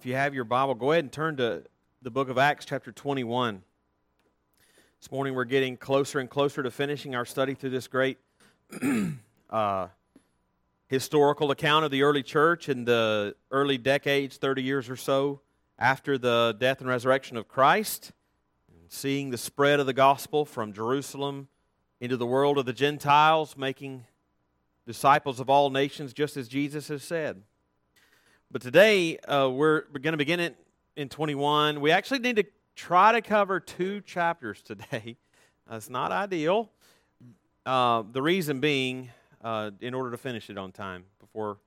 If you have your Bible, go ahead and turn to the book of Acts, chapter 21. This morning we're getting closer and closer to finishing our study through this great uh, historical account of the early church in the early decades, 30 years or so after the death and resurrection of Christ, and seeing the spread of the gospel from Jerusalem into the world of the Gentiles, making disciples of all nations, just as Jesus has said. But today, uh, we're, we're going to begin it in 21. We actually need to try to cover two chapters today. That's not ideal. Uh, the reason being, uh, in order to finish it on time before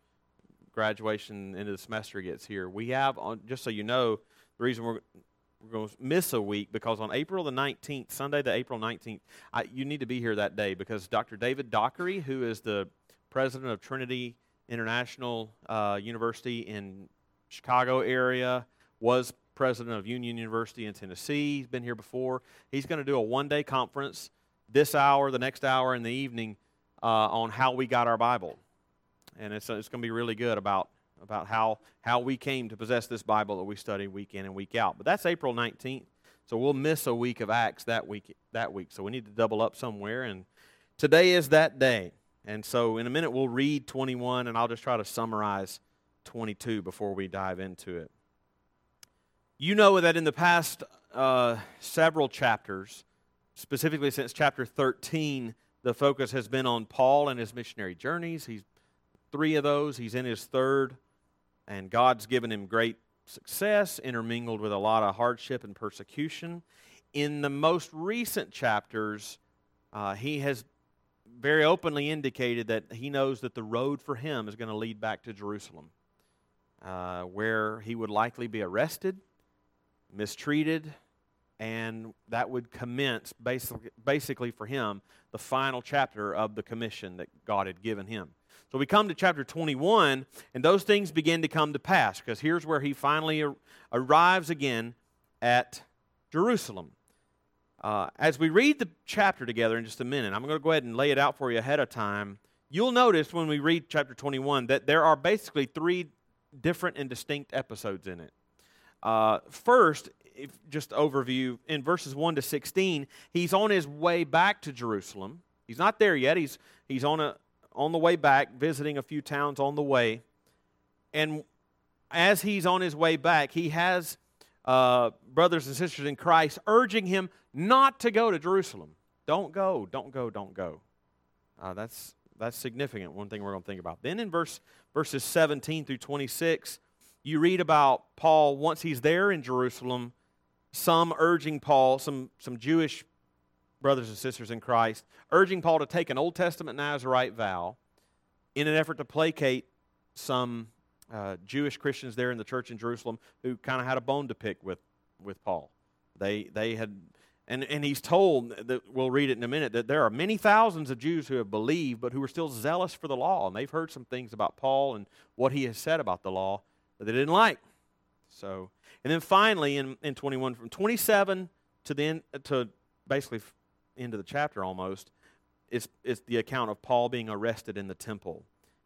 graduation into the semester gets here, we have, on, just so you know, the reason we're, we're going to miss a week because on April the 19th, Sunday the April 19th, I, you need to be here that day because Dr. David Dockery, who is the president of Trinity International uh, University in Chicago area, was president of Union University in Tennessee. He's been here before. He's going to do a one day conference this hour, the next hour in the evening uh, on how we got our Bible. And it's, it's going to be really good about, about how, how we came to possess this Bible that we study week in and week out. But that's April 19th. So we'll miss a week of Acts that week, that week. So we need to double up somewhere. And today is that day. And so in a minute, we'll read 21, and I'll just try to summarize 22 before we dive into it. You know that in the past uh, several chapters, specifically since chapter 13, the focus has been on Paul and his missionary journeys. He's three of those, he's in his third, and God's given him great success, intermingled with a lot of hardship and persecution. In the most recent chapters, uh, he has very openly indicated that he knows that the road for him is going to lead back to Jerusalem, uh, where he would likely be arrested, mistreated, and that would commence basically, basically for him the final chapter of the commission that God had given him. So we come to chapter 21, and those things begin to come to pass because here's where he finally arrives again at Jerusalem. Uh, as we read the chapter together in just a minute, I'm going to go ahead and lay it out for you ahead of time. You'll notice when we read chapter 21 that there are basically three different and distinct episodes in it. Uh, first, if, just overview in verses 1 to 16, he's on his way back to Jerusalem. He's not there yet. He's, he's on, a, on the way back, visiting a few towns on the way. And as he's on his way back, he has uh, brothers and sisters in Christ urging him not to go to Jerusalem. Don't go, don't go, don't go. Uh, that's, that's significant, one thing we're going to think about. Then in verse, verses 17 through 26, you read about Paul once he's there in Jerusalem, some urging Paul, some, some Jewish brothers and sisters in Christ, urging Paul to take an Old Testament Nazarite vow in an effort to placate some uh, Jewish Christians there in the church in Jerusalem who kind of had a bone to pick with, with Paul. They, they had, and, and he's told, that we'll read it in a minute, that there are many thousands of Jews who have believed, but who are still zealous for the law. And they've heard some things about Paul and what he has said about the law that they didn't like. So, and then finally in, in 21, from 27 to the end, to basically end of the chapter almost, is, is the account of Paul being arrested in the temple.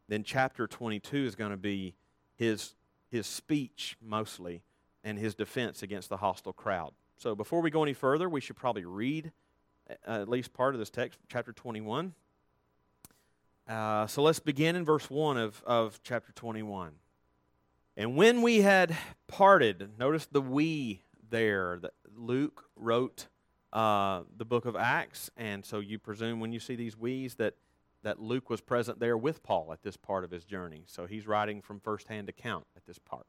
Then chapter 22 is going to be his, his speech mostly and his defense against the hostile crowd. So before we go any further, we should probably read uh, at least part of this text, chapter 21. Uh, so let's begin in verse 1 of, of chapter 21. And when we had parted, notice the we there that Luke wrote uh, the book of Acts, and so you presume when you see these we's that that Luke was present there with Paul at this part of his journey. So he's writing from firsthand account at this part.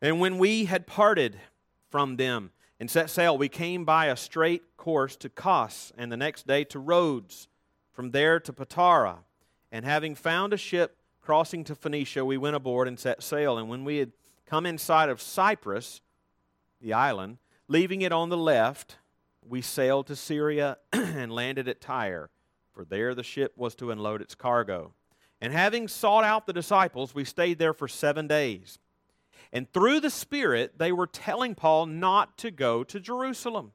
And when we had parted from them and set sail, we came by a straight course to Kos, and the next day to Rhodes, from there to Patara. And having found a ship crossing to Phoenicia, we went aboard and set sail. And when we had come in sight of Cyprus, the island, leaving it on the left, we sailed to Syria and landed at Tyre for there the ship was to unload its cargo. And having sought out the disciples, we stayed there for seven days. And through the Spirit, they were telling Paul not to go to Jerusalem.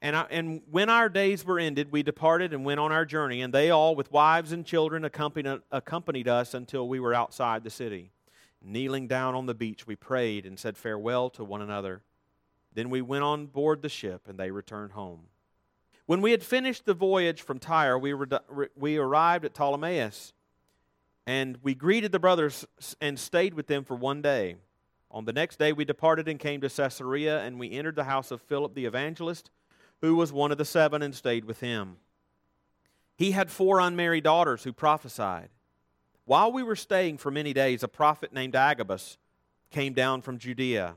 And, I, and when our days were ended, we departed and went on our journey, and they all, with wives and children, accompanied, accompanied us until we were outside the city. Kneeling down on the beach, we prayed and said farewell to one another. Then we went on board the ship, and they returned home. When we had finished the voyage from Tyre, we, we arrived at Ptolemais, and we greeted the brothers and stayed with them for one day. On the next day, we departed and came to Caesarea, and we entered the house of Philip the evangelist, who was one of the seven, and stayed with him. He had four unmarried daughters who prophesied. While we were staying for many days, a prophet named Agabus came down from Judea.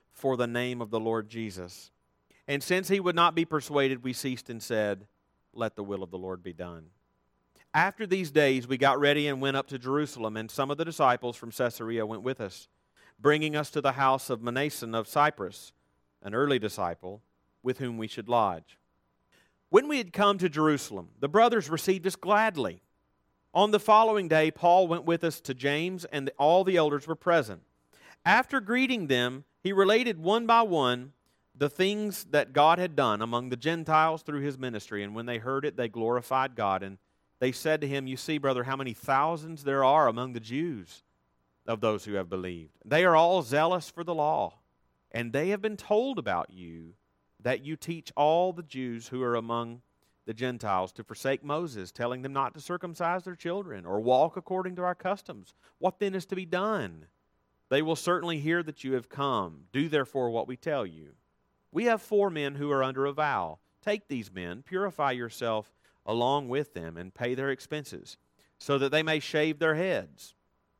for the name of the Lord Jesus. And since he would not be persuaded, we ceased and said, Let the will of the Lord be done. After these days, we got ready and went up to Jerusalem, and some of the disciples from Caesarea went with us, bringing us to the house of Mnason of Cyprus, an early disciple, with whom we should lodge. When we had come to Jerusalem, the brothers received us gladly. On the following day, Paul went with us to James, and all the elders were present. After greeting them, he related one by one the things that God had done among the Gentiles through his ministry. And when they heard it, they glorified God. And they said to him, You see, brother, how many thousands there are among the Jews of those who have believed. They are all zealous for the law. And they have been told about you that you teach all the Jews who are among the Gentiles to forsake Moses, telling them not to circumcise their children or walk according to our customs. What then is to be done? They will certainly hear that you have come. Do therefore what we tell you. We have four men who are under a vow. Take these men, purify yourself along with them, and pay their expenses, so that they may shave their heads.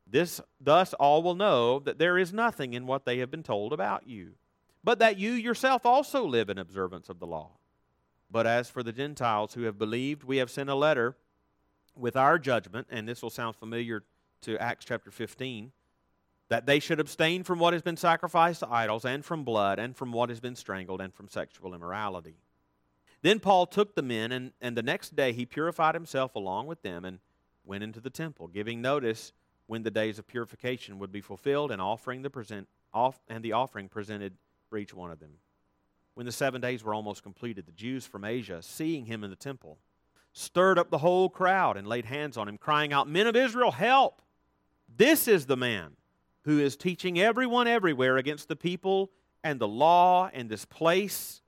This thus all will know that there is nothing in what they have been told about you but that you yourself also live in observance of the law. But as for the Gentiles who have believed, we have sent a letter with our judgment, and this will sound familiar to Acts chapter 15, that they should abstain from what has been sacrificed to idols, and from blood, and from what has been strangled, and from sexual immorality. Then Paul took the men, and, and the next day he purified himself along with them and went into the temple, giving notice when the days of purification would be fulfilled, and offering the present off, and the offering presented for each one of them. When the seven days were almost completed, the Jews from Asia, seeing him in the temple, stirred up the whole crowd and laid hands on him, crying out, Men of Israel, help! This is the man who is teaching everyone everywhere against the people and the law and this place.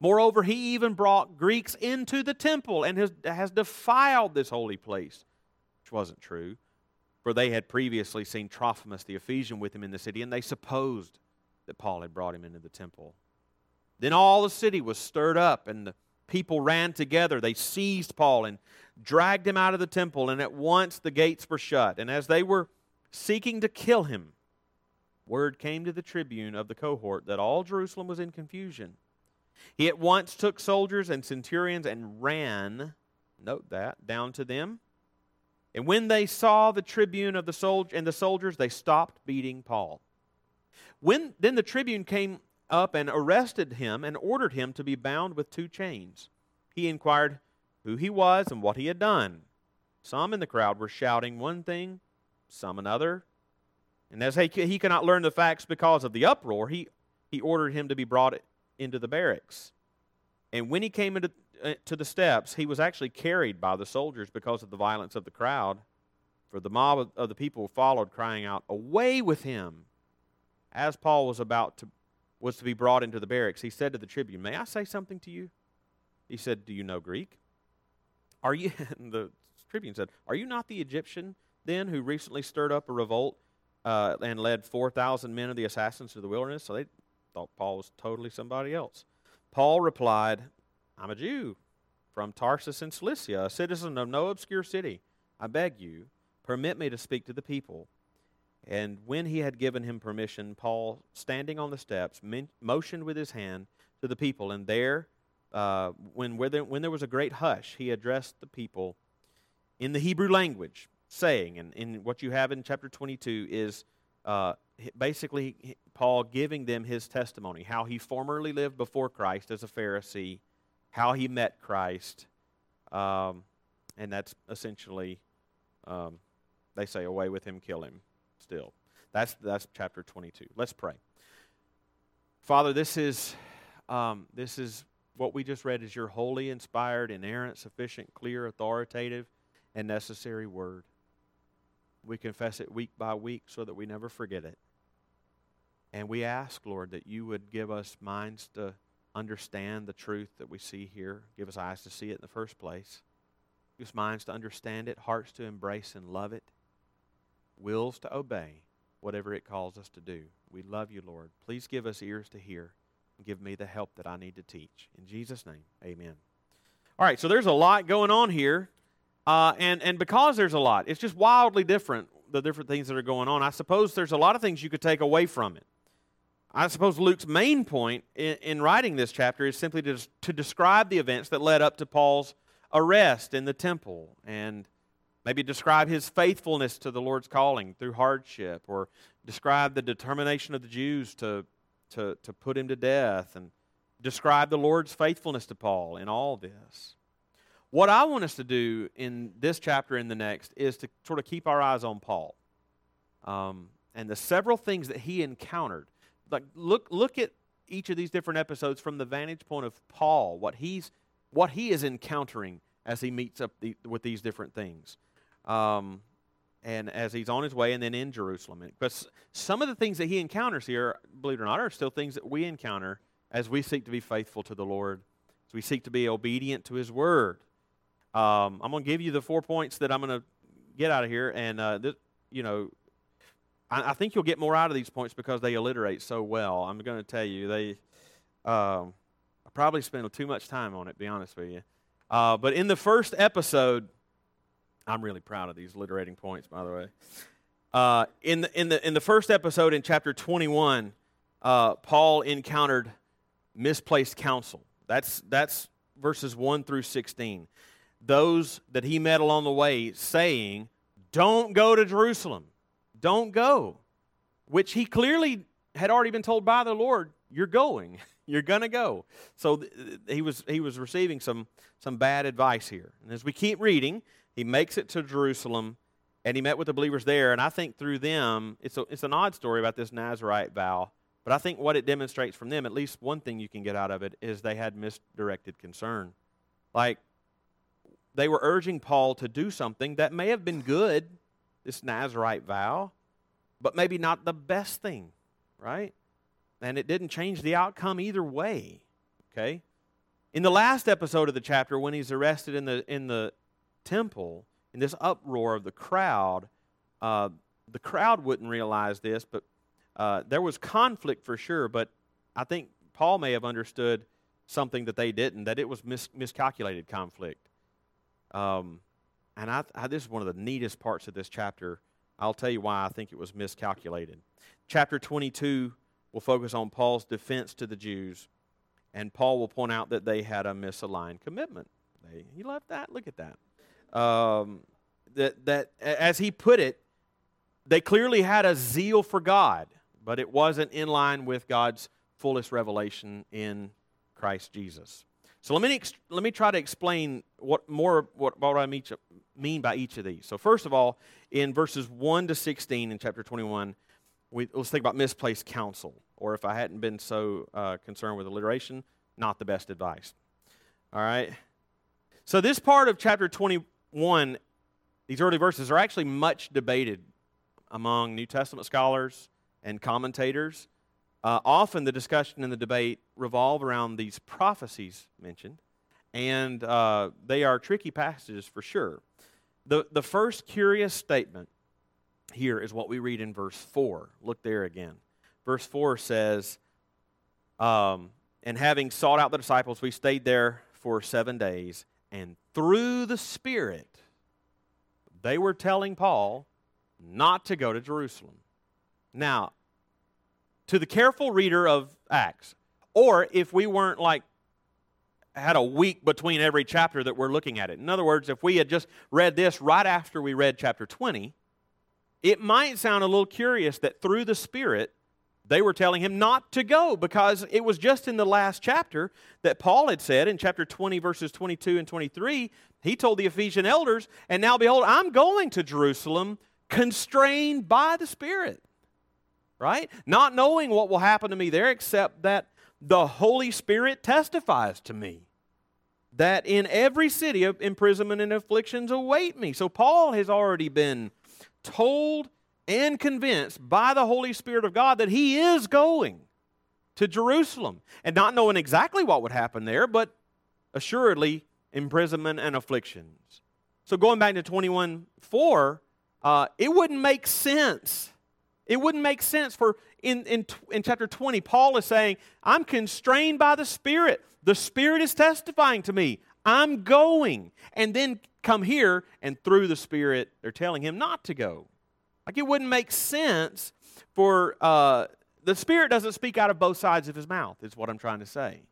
Moreover, he even brought Greeks into the temple and has, has defiled this holy place, which wasn't true, for they had previously seen Trophimus the Ephesian with him in the city, and they supposed that Paul had brought him into the temple. Then all the city was stirred up, and the people ran together. They seized Paul and dragged him out of the temple, and at once the gates were shut. And as they were seeking to kill him, word came to the tribune of the cohort that all Jerusalem was in confusion. He at once took soldiers and centurions and ran, note that, down to them. And when they saw the tribune of the soldier and the soldiers, they stopped beating Paul. When then the tribune came up and arrested him and ordered him to be bound with two chains. He inquired who he was and what he had done. Some in the crowd were shouting one thing, some another. And as he, he could not learn the facts because of the uproar, he, he ordered him to be brought into the barracks. And when he came into uh, to the steps, he was actually carried by the soldiers because of the violence of the crowd. For the mob of the people followed, crying out, Away with him! as Paul was about to was to be brought into the barracks, he said to the tribune, "May I say something to you?" He said, "Do you know Greek?" Are you? the tribune said, "Are you not the Egyptian then who recently stirred up a revolt uh, and led four thousand men of the assassins to the wilderness?" So they thought Paul was totally somebody else. Paul replied, "I'm a Jew from Tarsus in Cilicia, a citizen of no obscure city. I beg you, permit me to speak to the people." And when he had given him permission, Paul, standing on the steps, motioned with his hand to the people. And there, uh, when, there, when there was a great hush, he addressed the people in the Hebrew language, saying, and in what you have in chapter 22 is uh, basically Paul giving them his testimony, how he formerly lived before Christ as a Pharisee, how he met Christ, um, and that's essentially, um, they say, away with him, kill him. Still, that's that's chapter 22. Let's pray. Father, this is um, this is what we just read is your holy, inspired, inerrant, sufficient, clear, authoritative, and necessary word. We confess it week by week so that we never forget it. And we ask, Lord, that you would give us minds to understand the truth that we see here. Give us eyes to see it in the first place. Give us minds to understand it, hearts to embrace and love it, wills to obey whatever it calls us to do. We love you, Lord. Please give us ears to hear and give me the help that I need to teach. In Jesus' name, amen. All right, so there's a lot going on here. Uh, and, and because there's a lot, it's just wildly different, the different things that are going on. I suppose there's a lot of things you could take away from it. I suppose Luke's main point in, in writing this chapter is simply to, to describe the events that led up to Paul's arrest in the temple and maybe describe his faithfulness to the Lord's calling through hardship or describe the determination of the Jews to, to, to put him to death and describe the Lord's faithfulness to Paul in all this. What I want us to do in this chapter and the next is to sort of keep our eyes on Paul um, and the several things that he encountered. Like look, look at each of these different episodes from the vantage point of Paul, what he's what he is encountering as he meets up the, with these different things, um, and as he's on his way, and then in Jerusalem. Because some of the things that he encounters here, believe it or not, are still things that we encounter as we seek to be faithful to the Lord, as we seek to be obedient to His Word. Um, I'm going to give you the four points that I'm going to get out of here, and uh, this, you know, I, I, think you'll get more out of these points because they alliterate so well. I'm going to tell you they. Um, I probably spent too much time on it. Be honest with you, uh, but in the first episode, I'm really proud of these alliterating points. By the way, uh, in the in the in the first episode in chapter 21, uh, Paul encountered misplaced counsel. That's that's verses 1 through 16 those that he met along the way, saying, Don't go to Jerusalem. Don't go. Which he clearly had already been told by the Lord, You're going. You're going to go. So th- he, was, he was receiving some, some bad advice here. And as we keep reading, he makes it to Jerusalem and he met with the believers there. And I think through them, it's, a, it's an odd story about this Nazarite vow. But I think what it demonstrates from them, at least one thing you can get out of it, is they had misdirected concern. Like, they were urging Paul to do something that may have been good, this Nazarite vow, but maybe not the best thing, right? And it didn't change the outcome either way, okay? In the last episode of the chapter, when he's arrested in the, in the temple, in this uproar of the crowd, uh, the crowd wouldn't realize this, but uh, there was conflict for sure, but I think Paul may have understood something that they didn't, that it was mis- miscalculated conflict. Um, and I, I, this is one of the neatest parts of this chapter. I'll tell you why I think it was miscalculated. Chapter 22 will focus on Paul's defense to the Jews, and Paul will point out that they had a misaligned commitment. They, he left that. Look at that. Um, that. That, as he put it, they clearly had a zeal for God, but it wasn't in line with God's fullest revelation in Christ Jesus. So let me, let me try to explain what more what, what I mean by each of these. So first of all, in verses 1 to 16 in chapter 21, we, let's think about misplaced counsel, or if I hadn't been so uh, concerned with alliteration, not the best advice. All right? So this part of chapter 21, these early verses are actually much debated among New Testament scholars and commentators. Uh, often the discussion and the debate revolve around these prophecies mentioned, and uh, they are tricky passages for sure. The, the first curious statement here is what we read in verse 4. Look there again. Verse 4 says, um, And having sought out the disciples, we stayed there for seven days, and through the Spirit, they were telling Paul not to go to Jerusalem. Now, to the careful reader of Acts, or if we weren't like had a week between every chapter that we're looking at it. In other words, if we had just read this right after we read chapter 20, it might sound a little curious that through the Spirit, they were telling him not to go because it was just in the last chapter that Paul had said in chapter 20, verses 22 and 23, he told the Ephesian elders, And now behold, I'm going to Jerusalem constrained by the Spirit. Right? Not knowing what will happen to me there, except that the Holy Spirit testifies to me that in every city of imprisonment and afflictions await me. So Paul has already been told and convinced by the Holy Spirit of God that he is going to Jerusalem. And not knowing exactly what would happen there, but assuredly imprisonment and afflictions. So going back to 21 4, uh, it wouldn't make sense. It wouldn't make sense for in, in, in chapter 20, Paul is saying, I'm constrained by the Spirit. The Spirit is testifying to me. I'm going. And then come here, and through the Spirit, they're telling him not to go. Like it wouldn't make sense for uh, the Spirit doesn't speak out of both sides of his mouth, is what I'm trying to say.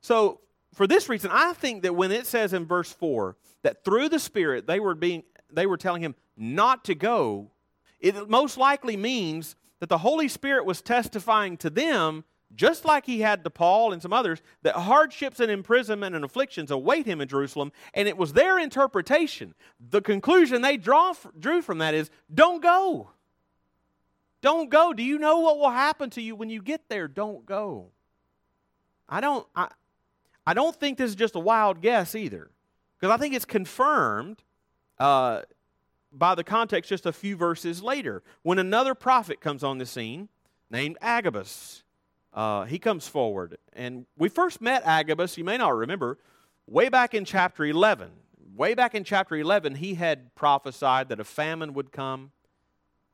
So, for this reason, I think that when it says in verse 4 that through the Spirit they were being they were telling him not to go, it most likely means that the Holy Spirit was testifying to them, just like he had to Paul and some others, that hardships and imprisonment and afflictions await him in Jerusalem, and it was their interpretation. The conclusion they draw, drew from that is don't go. Don't go. Do you know what will happen to you when you get there? Don't go. I don't, I, I don't think this is just a wild guess either, because I think it's confirmed uh, by the context just a few verses later when another prophet comes on the scene named Agabus. Uh, he comes forward. And we first met Agabus, you may not remember, way back in chapter 11. Way back in chapter 11, he had prophesied that a famine would come.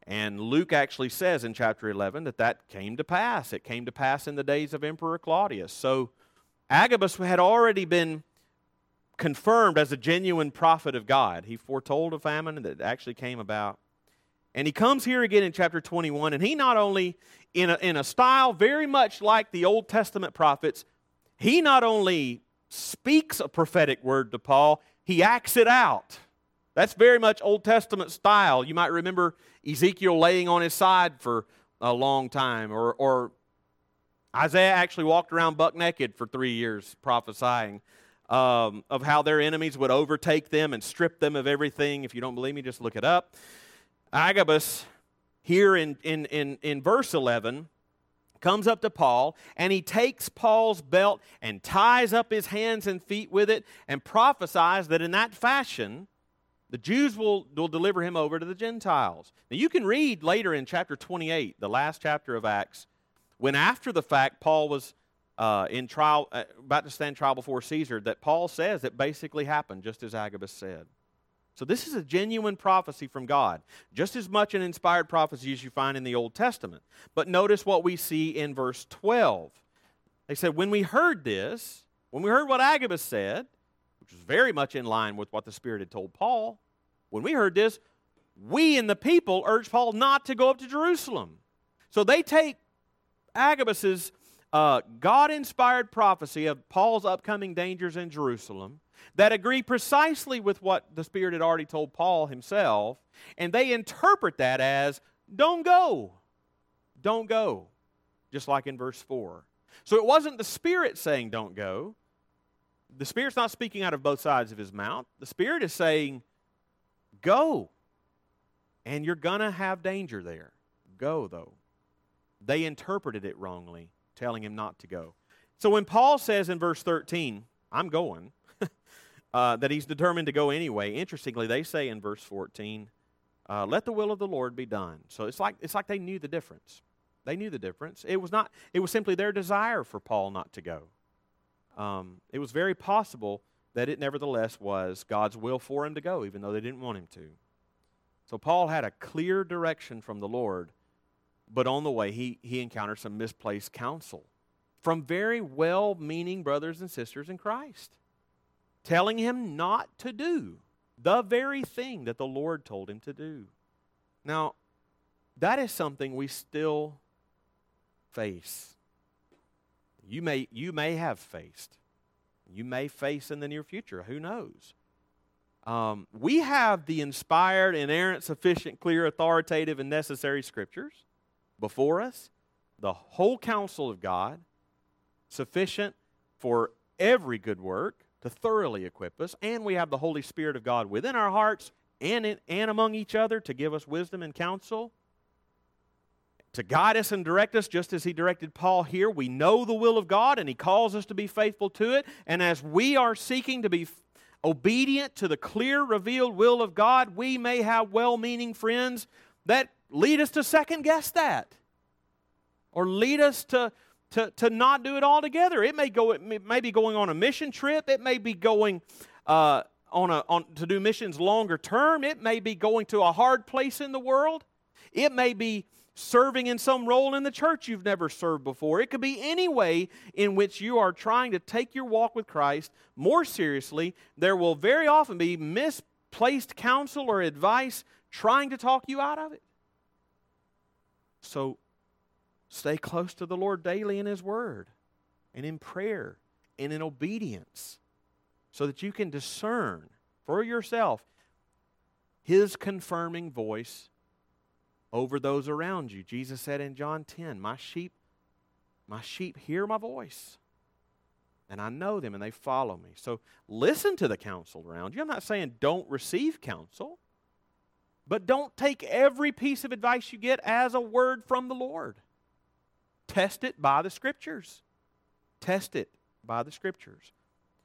And Luke actually says in chapter 11 that that came to pass. It came to pass in the days of Emperor Claudius. So Agabus had already been confirmed as a genuine prophet of God. He foretold a famine that actually came about. And he comes here again in chapter 21, and he not only, in a, in a style very much like the Old Testament prophets, he not only speaks a prophetic word to Paul, he acts it out. That's very much Old Testament style. You might remember Ezekiel laying on his side for a long time, or, or Isaiah actually walked around buck naked for three years prophesying um, of how their enemies would overtake them and strip them of everything. If you don't believe me, just look it up. Agabus, here in, in, in, in verse 11, comes up to Paul and he takes Paul's belt and ties up his hands and feet with it and prophesies that in that fashion, the Jews will, will deliver him over to the Gentiles. Now, you can read later in chapter 28, the last chapter of Acts, when after the fact Paul was uh, in trial, uh, about to stand trial before Caesar, that Paul says it basically happened just as Agabus said. So this is a genuine prophecy from God, just as much an inspired prophecy as you find in the Old Testament. But notice what we see in verse 12. They said, When we heard this, when we heard what Agabus said, which was very much in line with what the Spirit had told Paul, when we heard this, we and the people urged Paul not to go up to Jerusalem. So they take Agabus's uh, God inspired prophecy of Paul's upcoming dangers in Jerusalem that agree precisely with what the Spirit had already told Paul himself, and they interpret that as don't go. Don't go. Just like in verse 4. So it wasn't the Spirit saying don't go. The Spirit's not speaking out of both sides of his mouth. The Spirit is saying go. And you're going to have danger there. Go, though. They interpreted it wrongly telling him not to go. So when Paul says in verse 13, I'm going, uh, that he's determined to go anyway, interestingly, they say in verse 14, uh, let the will of the Lord be done. So it's like, it's like they knew the difference. They knew the difference. It was, not, it was simply their desire for Paul not to go. Um, it was very possible that it nevertheless was God's will for him to go, even though they didn't want him to. So Paul had a clear direction from the Lord but on the way, he, he encountered some misplaced counsel from very well meaning brothers and sisters in Christ, telling him not to do the very thing that the Lord told him to do. Now, that is something we still face. You may, you may have faced. You may face in the near future. Who knows? Um, we have the inspired, inerrant, sufficient, clear, authoritative, and necessary scriptures before us, the whole counsel of God, sufficient for every good work to thoroughly equip us, and we have the Holy Spirit of God within our hearts and, in, and among each other to give us wisdom and counsel, to guide us and direct us, just as He directed Paul here. We know the will of God, and He calls us to be faithful to it. And as we are seeking to be obedient to the clear, revealed will of God, we may have well meaning friends that lead us to second guess that or lead us to, to, to not do it altogether. It may, go, it may be going on a mission trip, it may be going. Uh, on a, on, to do missions longer term. It may be going to a hard place in the world. It may be serving in some role in the church you've never served before. It could be any way in which you are trying to take your walk with Christ more seriously. There will very often be misplaced counsel or advice trying to talk you out of it. So stay close to the Lord daily in His Word and in prayer and in obedience so that you can discern for yourself His confirming voice over those around you. Jesus said in John 10, My sheep, my sheep hear my voice. And I know them and they follow me. So listen to the counsel around you. I'm not saying don't receive counsel, but don't take every piece of advice you get as a word from the Lord. Test it by the scriptures. Test it by the scriptures,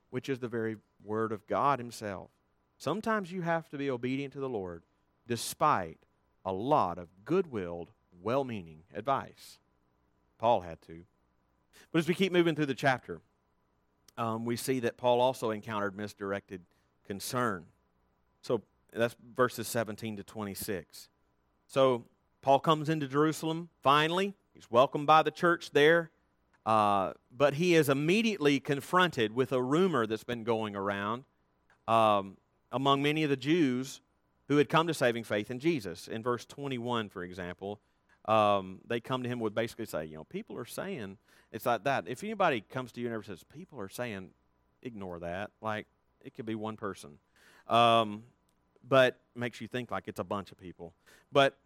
which is the very word of God Himself. Sometimes you have to be obedient to the Lord despite a lot of good willed, well meaning advice. Paul had to. But as we keep moving through the chapter, um, we see that Paul also encountered misdirected concern. So that's verses 17 to 26. So Paul comes into Jerusalem finally. He's welcomed by the church there. Uh, but he is immediately confronted with a rumor that's been going around um, among many of the Jews who had come to saving faith in Jesus. In verse 21, for example, um, they come to him with basically say, you know, people are saying, it's like that. If anybody comes to you and ever says, people are saying, ignore that. Like, it could be one person. Um, but makes you think like it's a bunch of people. But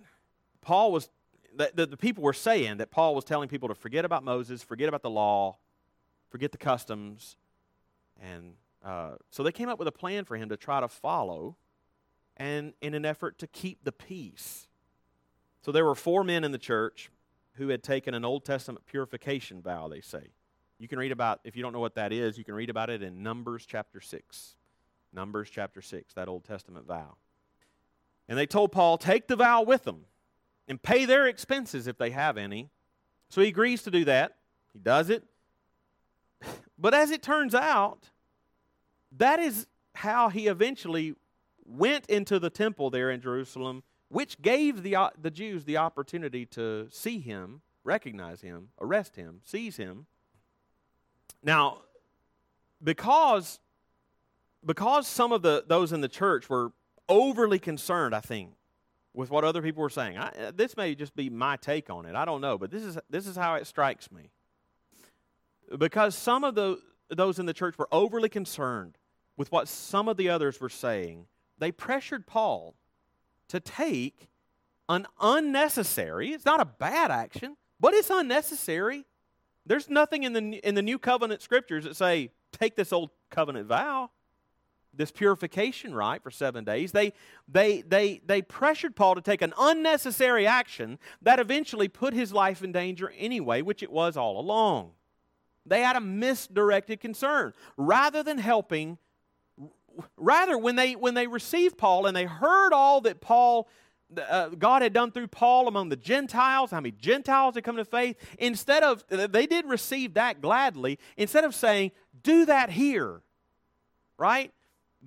Paul was, the, the, the people were saying that Paul was telling people to forget about Moses, forget about the law, forget the customs. And uh, so they came up with a plan for him to try to follow and in an effort to keep the peace. So there were four men in the church who had taken an Old Testament purification vow, they say. You can read about, if you don't know what that is, you can read about it in Numbers chapter 6. Numbers chapter 6, that Old Testament vow. And they told Paul, take the vow with them and pay their expenses if they have any. So he agrees to do that. He does it. But as it turns out, that is how he eventually went into the temple there in Jerusalem, which gave the, uh, the Jews the opportunity to see him, recognize him, arrest him, seize him. Now, because, because some of the, those in the church were overly concerned, I think, with what other people were saying. I, uh, this may just be my take on it. I don't know, but this is, this is how it strikes me. Because some of the, those in the church were overly concerned with what some of the others were saying, they pressured Paul to take an unnecessary, it's not a bad action, but it's unnecessary. There's nothing in the, in the New Covenant scriptures that say, take this old covenant vow, this purification rite for seven days. They, they, they, they pressured Paul to take an unnecessary action that eventually put his life in danger anyway, which it was all along. They had a misdirected concern. Rather than helping rather, when they, when they received Paul and they heard all that Paul, uh, God had done through Paul among the Gentiles, how many Gentiles had come to faith, instead of, they did receive that gladly, instead of saying, do that here, right?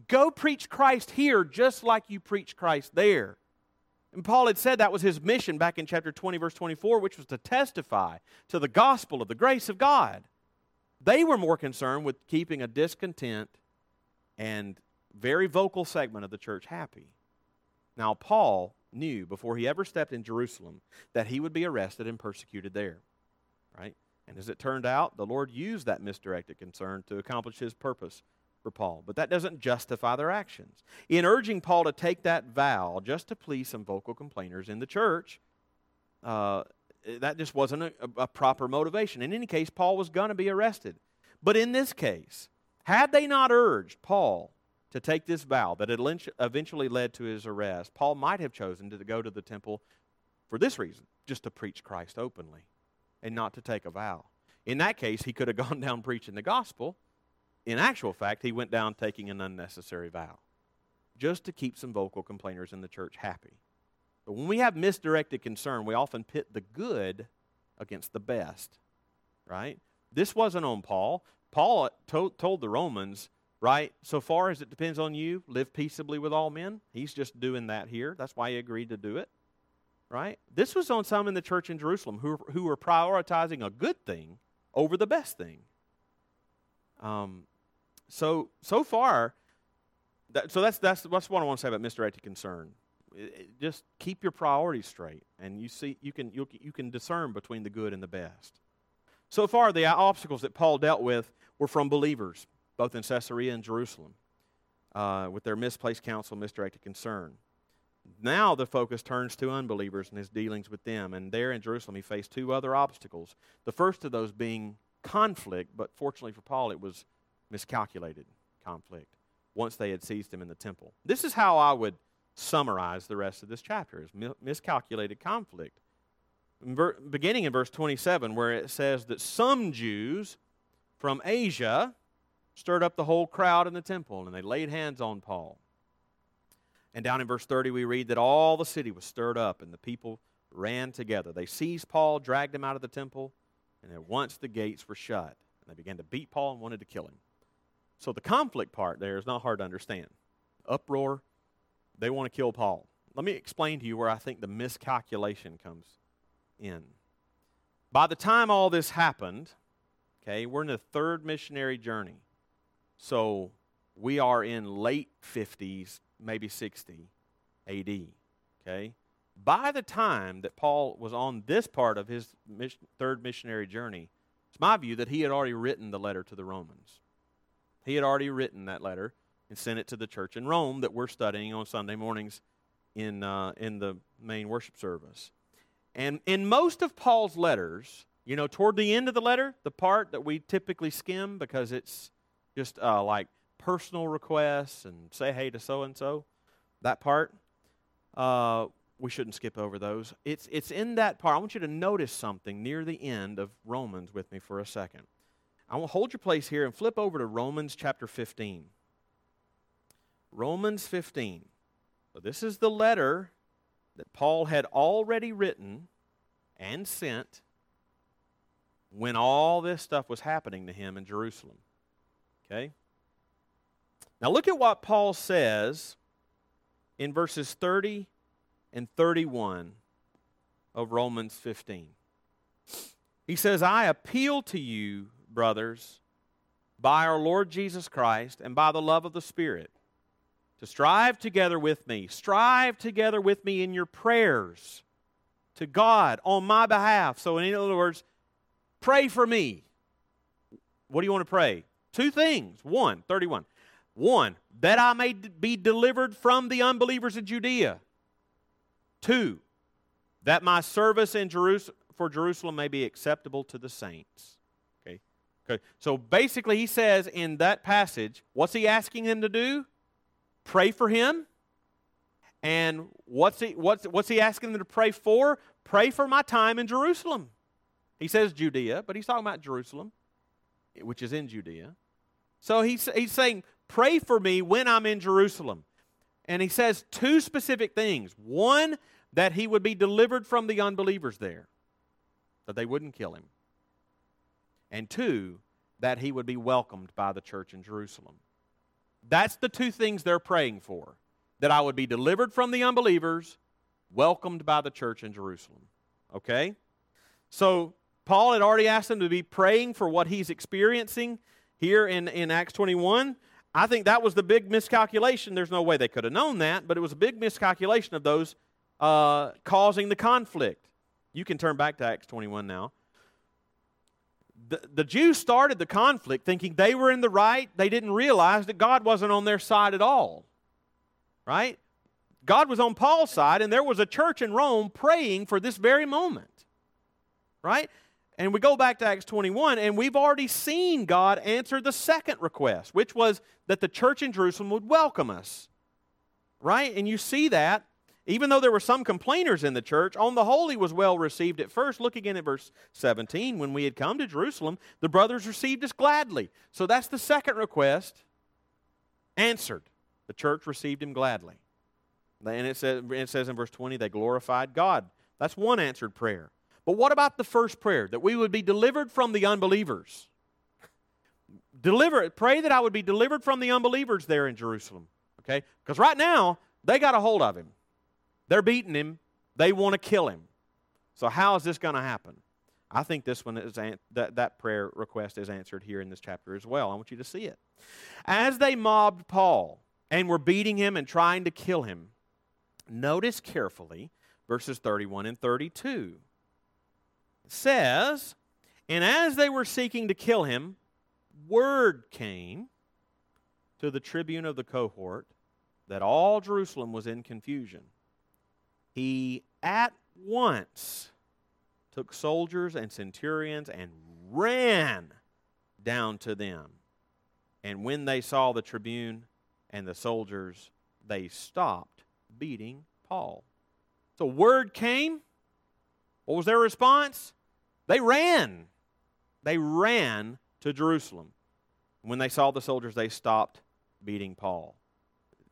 Go preach Christ here just like you preach Christ there. And Paul had said that was his mission back in chapter 20, verse 24, which was to testify to the gospel of the grace of God. They were more concerned with keeping a discontent and very vocal segment of the church happy. Now, Paul knew before he ever stepped in Jerusalem that he would be arrested and persecuted there, right? And as it turned out, the Lord used that misdirected concern to accomplish his purpose for Paul, but that doesn't justify their actions. In urging Paul to take that vow just to please some vocal complainers in the church, uh, that just wasn't a, a proper motivation. In any case, Paul was going to be arrested. But in this case, had they not urged Paul to take this vow that eventually led to his arrest, Paul might have chosen to go to the temple for this reason just to preach Christ openly and not to take a vow. In that case, he could have gone down preaching the gospel. In actual fact, he went down taking an unnecessary vow just to keep some vocal complainers in the church happy. But when we have misdirected concern, we often pit the good against the best, right? This wasn't on Paul. Paul told, told the Romans, right, so far as it depends on you, live peaceably with all men. He's just doing that here. That's why he agreed to do it, right? This was on some in the church in Jerusalem who, who were prioritizing a good thing over the best thing. Um, so, so far, that, so that's, that's, that's what I want to say about misdirected concern just keep your priorities straight, and you see you can you, you can discern between the good and the best. So far, the obstacles that Paul dealt with were from believers, both in Caesarea and Jerusalem, uh, with their misplaced counsel, misdirected concern. Now the focus turns to unbelievers and his dealings with them. And there in Jerusalem, he faced two other obstacles. The first of those being conflict, but fortunately for Paul, it was miscalculated conflict once they had seized him in the temple. This is how I would summarize the rest of this chapter is miscalculated conflict. Beginning in verse 27, where it says that some Jews from Asia stirred up the whole crowd in the temple and they laid hands on Paul. And down in verse 30, we read that all the city was stirred up and the people ran together. They seized Paul, dragged him out of the temple, and at once the gates were shut. And they began to beat Paul and wanted to kill him. So the conflict part there is not hard to understand. Uproar, they want to kill Paul. Let me explain to you where I think the miscalculation comes in. By the time all this happened, okay, we're in the third missionary journey. So we are in late 50s, maybe 60 AD, okay? By the time that Paul was on this part of his third missionary journey, it's my view that he had already written the letter to the Romans. He had already written that letter and sent it to the church in Rome that we're studying on Sunday mornings in, uh, in the main worship service. And in most of Paul's letters, you know, toward the end of the letter, the part that we typically skim because it's just uh, like personal requests and say hey to so and so, that part, uh, we shouldn't skip over those. It's, it's in that part. I want you to notice something near the end of Romans with me for a second. I will hold your place here and flip over to Romans chapter 15. Romans 15. So this is the letter that Paul had already written and sent when all this stuff was happening to him in Jerusalem. Okay? Now look at what Paul says in verses 30 and 31 of Romans 15. He says, I appeal to you, brothers, by our Lord Jesus Christ and by the love of the Spirit to strive together with me. Strive together with me in your prayers to God on my behalf. So, in other words, pray for me. What do you want to pray? Two things. One, 31. One, that I may be delivered from the unbelievers of Judea. Two, that my service in Jerusalem, for Jerusalem may be acceptable to the saints. Okay? So basically, he says in that passage, what's he asking them to do? pray for him. And what's he, what's, what's he asking them to pray for? Pray for my time in Jerusalem. He says Judea, but he's talking about Jerusalem, which is in Judea. So he's, he's saying, pray for me when I'm in Jerusalem. And he says two specific things. One, that he would be delivered from the unbelievers there, that they wouldn't kill him. And two, that he would be welcomed by the church in Jerusalem. That's the two things they're praying for that I would be delivered from the unbelievers, welcomed by the church in Jerusalem. Okay? So, Paul had already asked them to be praying for what he's experiencing here in, in Acts 21. I think that was the big miscalculation. There's no way they could have known that, but it was a big miscalculation of those uh, causing the conflict. You can turn back to Acts 21 now. The, the Jews started the conflict thinking they were in the right. They didn't realize that God wasn't on their side at all. Right? God was on Paul's side, and there was a church in Rome praying for this very moment. Right? And we go back to Acts 21, and we've already seen God answer the second request, which was that the church in Jerusalem would welcome us. Right? And you see that even though there were some complainers in the church, on the whole he was well received at first. Look again at verse 17. When we had come to Jerusalem, the brothers received us gladly. So that's the second request answered. The church received him gladly. And it says, it says in verse 20, they glorified God. That's one answered prayer. But what about the first prayer? That we would be delivered from the unbelievers. Deliver, pray that I would be delivered from the unbelievers there in Jerusalem. Okay? Because right now, they got a hold of him. They're beating him. They want to kill him. So how is this going to happen? I think this one is an- that that prayer request is answered here in this chapter as well. I want you to see it. As they mobbed Paul and were beating him and trying to kill him, notice carefully verses 31 and 32. It says, "And as they were seeking to kill him, word came to the tribune of the cohort that all Jerusalem was in confusion." He at once took soldiers and centurions and ran down to them. And when they saw the tribune and the soldiers, they stopped beating Paul. So word came. What was their response? They ran. They ran to Jerusalem. When they saw the soldiers, they stopped beating Paul.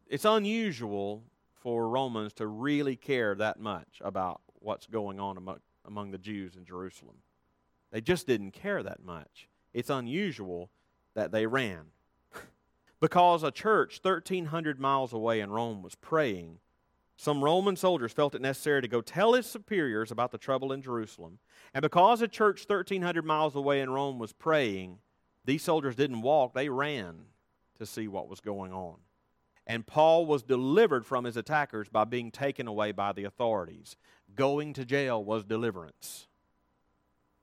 It's unusual for Romans to really care that much about what's going on among, among the Jews in Jerusalem. They just didn't care that much. It's unusual that they ran. because a church 1,300 miles away in Rome was praying, some Roman soldiers felt it necessary to go tell his superiors about the trouble in Jerusalem. And because a church 1,300 miles away in Rome was praying, these soldiers didn't walk, they ran to see what was going on and Paul was delivered from his attackers by being taken away by the authorities. Going to jail was deliverance.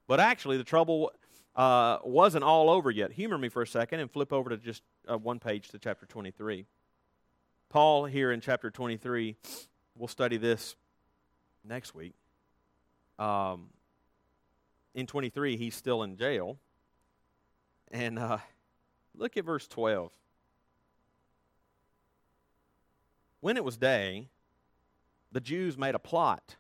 But actually, the trouble uh, wasn't all over yet. Humor me for a second and flip over to just uh, one page to chapter 23. Paul, here in chapter 23, we'll study this next week. Um, in 23, he's still in jail. And uh, look at verse 12. When it was day, the Jews made a plot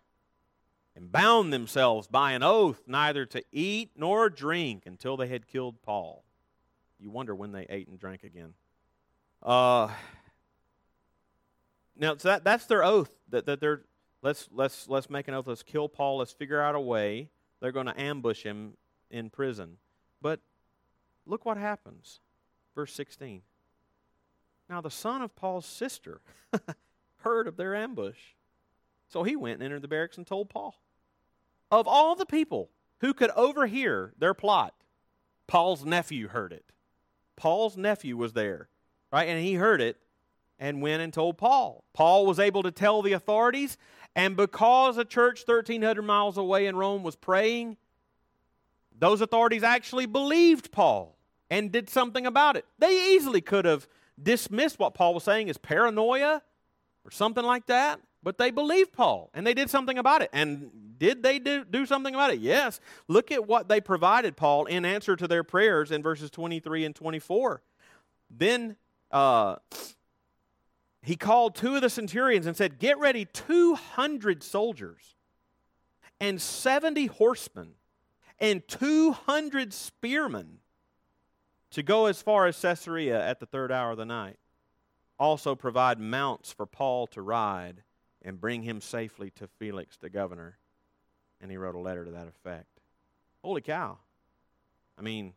and bound themselves by an oath neither to eat nor drink until they had killed Paul. You wonder when they ate and drank again. Uh, now, so that, that's their oath that, that they're let's let's let's make an oath. Let's kill Paul. Let's figure out a way. They're going to ambush him in prison. But look what happens. Verse 16. Now, the son of Paul's sister heard of their ambush. So he went and entered the barracks and told Paul. Of all the people who could overhear their plot, Paul's nephew heard it. Paul's nephew was there, right? And he heard it and went and told Paul. Paul was able to tell the authorities, and because a church 1,300 miles away in Rome was praying, those authorities actually believed Paul and did something about it. They easily could have dismissed what Paul was saying as paranoia or something like that, but they believed Paul and they did something about it. And did they do, do something about it? Yes. Look at what they provided Paul in answer to their prayers in verses 23 and 24. Then uh, he called two of the centurions and said, Get ready 200 soldiers and 70 horsemen and 200 spearmen to go as far as Caesarea at the third hour of the night. Also provide mounts for Paul to ride and bring him safely to Felix the governor. And he wrote a letter to that effect. Holy cow. I mean,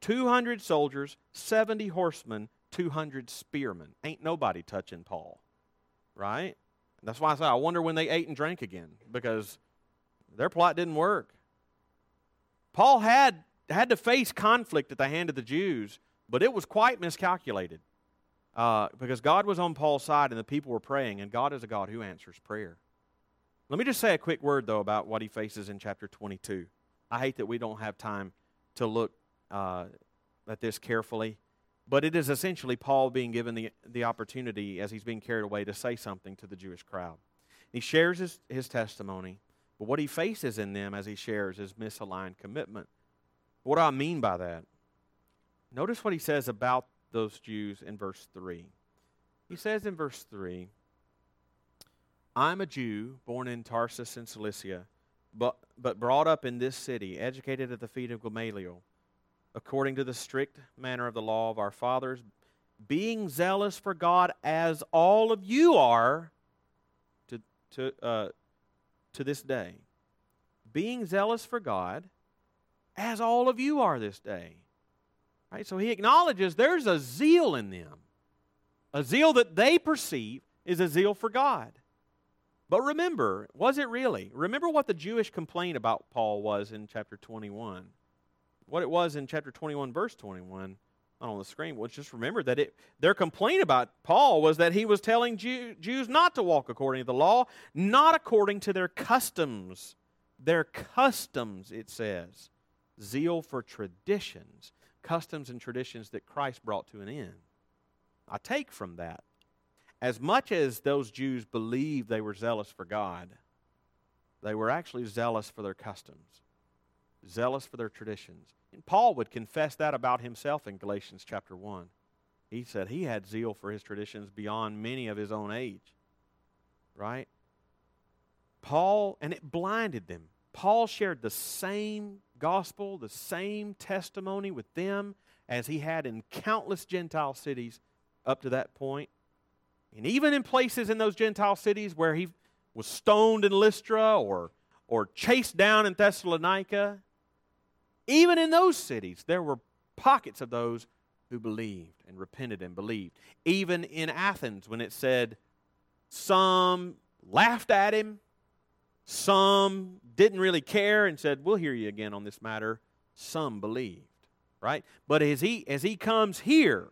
200 soldiers, 70 horsemen, 200 spearmen. Ain't nobody touching Paul. Right? That's why I say I wonder when they ate and drank again because their plot didn't work. Paul had had to face conflict at the hand of the Jews, but it was quite miscalculated uh, because God was on Paul's side and the people were praying, and God is a God who answers prayer. Let me just say a quick word, though, about what he faces in chapter 22. I hate that we don't have time to look uh, at this carefully. But it is essentially Paul being given the, the opportunity, as he's being carried away, to say something to the Jewish crowd. He shares his, his testimony, but what he faces in them as he shares is misaligned commitment. What do I mean by that? Notice what he says about those Jews in verse 3. He says in verse 3 I'm a Jew born in Tarsus in Cilicia, but, but brought up in this city, educated at the feet of Gamaliel, according to the strict manner of the law of our fathers, being zealous for God as all of you are to, to, uh, to this day. Being zealous for God as all of you are this day. Right? So he acknowledges there's a zeal in them. A zeal that they perceive is a zeal for God. But remember, was it really? Remember what the Jewish complaint about Paul was in chapter 21. What it was in chapter 21, verse 21, not on the screen. Well, just remember that it, their complaint about Paul was that he was telling Jew, Jews not to walk according to the law, not according to their customs. Their customs, it says. Zeal for traditions, customs and traditions that Christ brought to an end. I take from that as much as those Jews believed they were zealous for God, they were actually zealous for their customs, zealous for their traditions. And Paul would confess that about himself in Galatians chapter 1. He said he had zeal for his traditions beyond many of his own age. Right? Paul, and it blinded them. Paul shared the same gospel, the same testimony with them as he had in countless Gentile cities up to that point. And even in places in those Gentile cities where he was stoned in Lystra or, or chased down in Thessalonica, even in those cities, there were pockets of those who believed and repented and believed. Even in Athens, when it said some laughed at him, some didn't really care and said, We'll hear you again on this matter, some believed. Right? But as he as he comes here,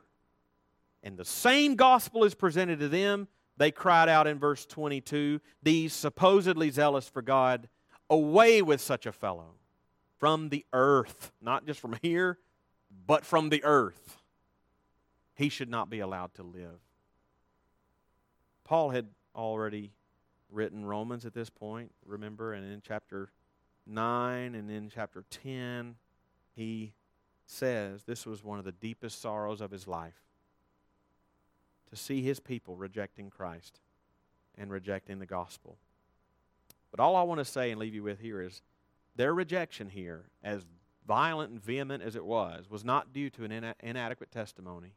and the same gospel is presented to them, they cried out in verse 22 these supposedly zealous for God, away with such a fellow from the earth, not just from here, but from the earth. He should not be allowed to live. Paul had already written Romans at this point, remember, and in chapter 9 and in chapter 10, he says this was one of the deepest sorrows of his life to see his people rejecting Christ and rejecting the gospel. But all I want to say and leave you with here is their rejection here, as violent and vehement as it was, was not due to an ina- inadequate testimony,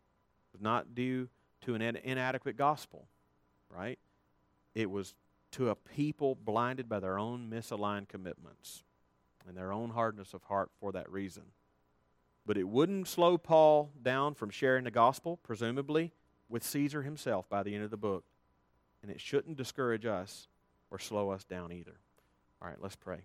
was not due to an in- inadequate gospel, right? It was to a people blinded by their own misaligned commitments and their own hardness of heart for that reason. But it wouldn't slow Paul down from sharing the gospel, presumably with Caesar himself by the end of the book. And it shouldn't discourage us or slow us down either. All right, let's pray.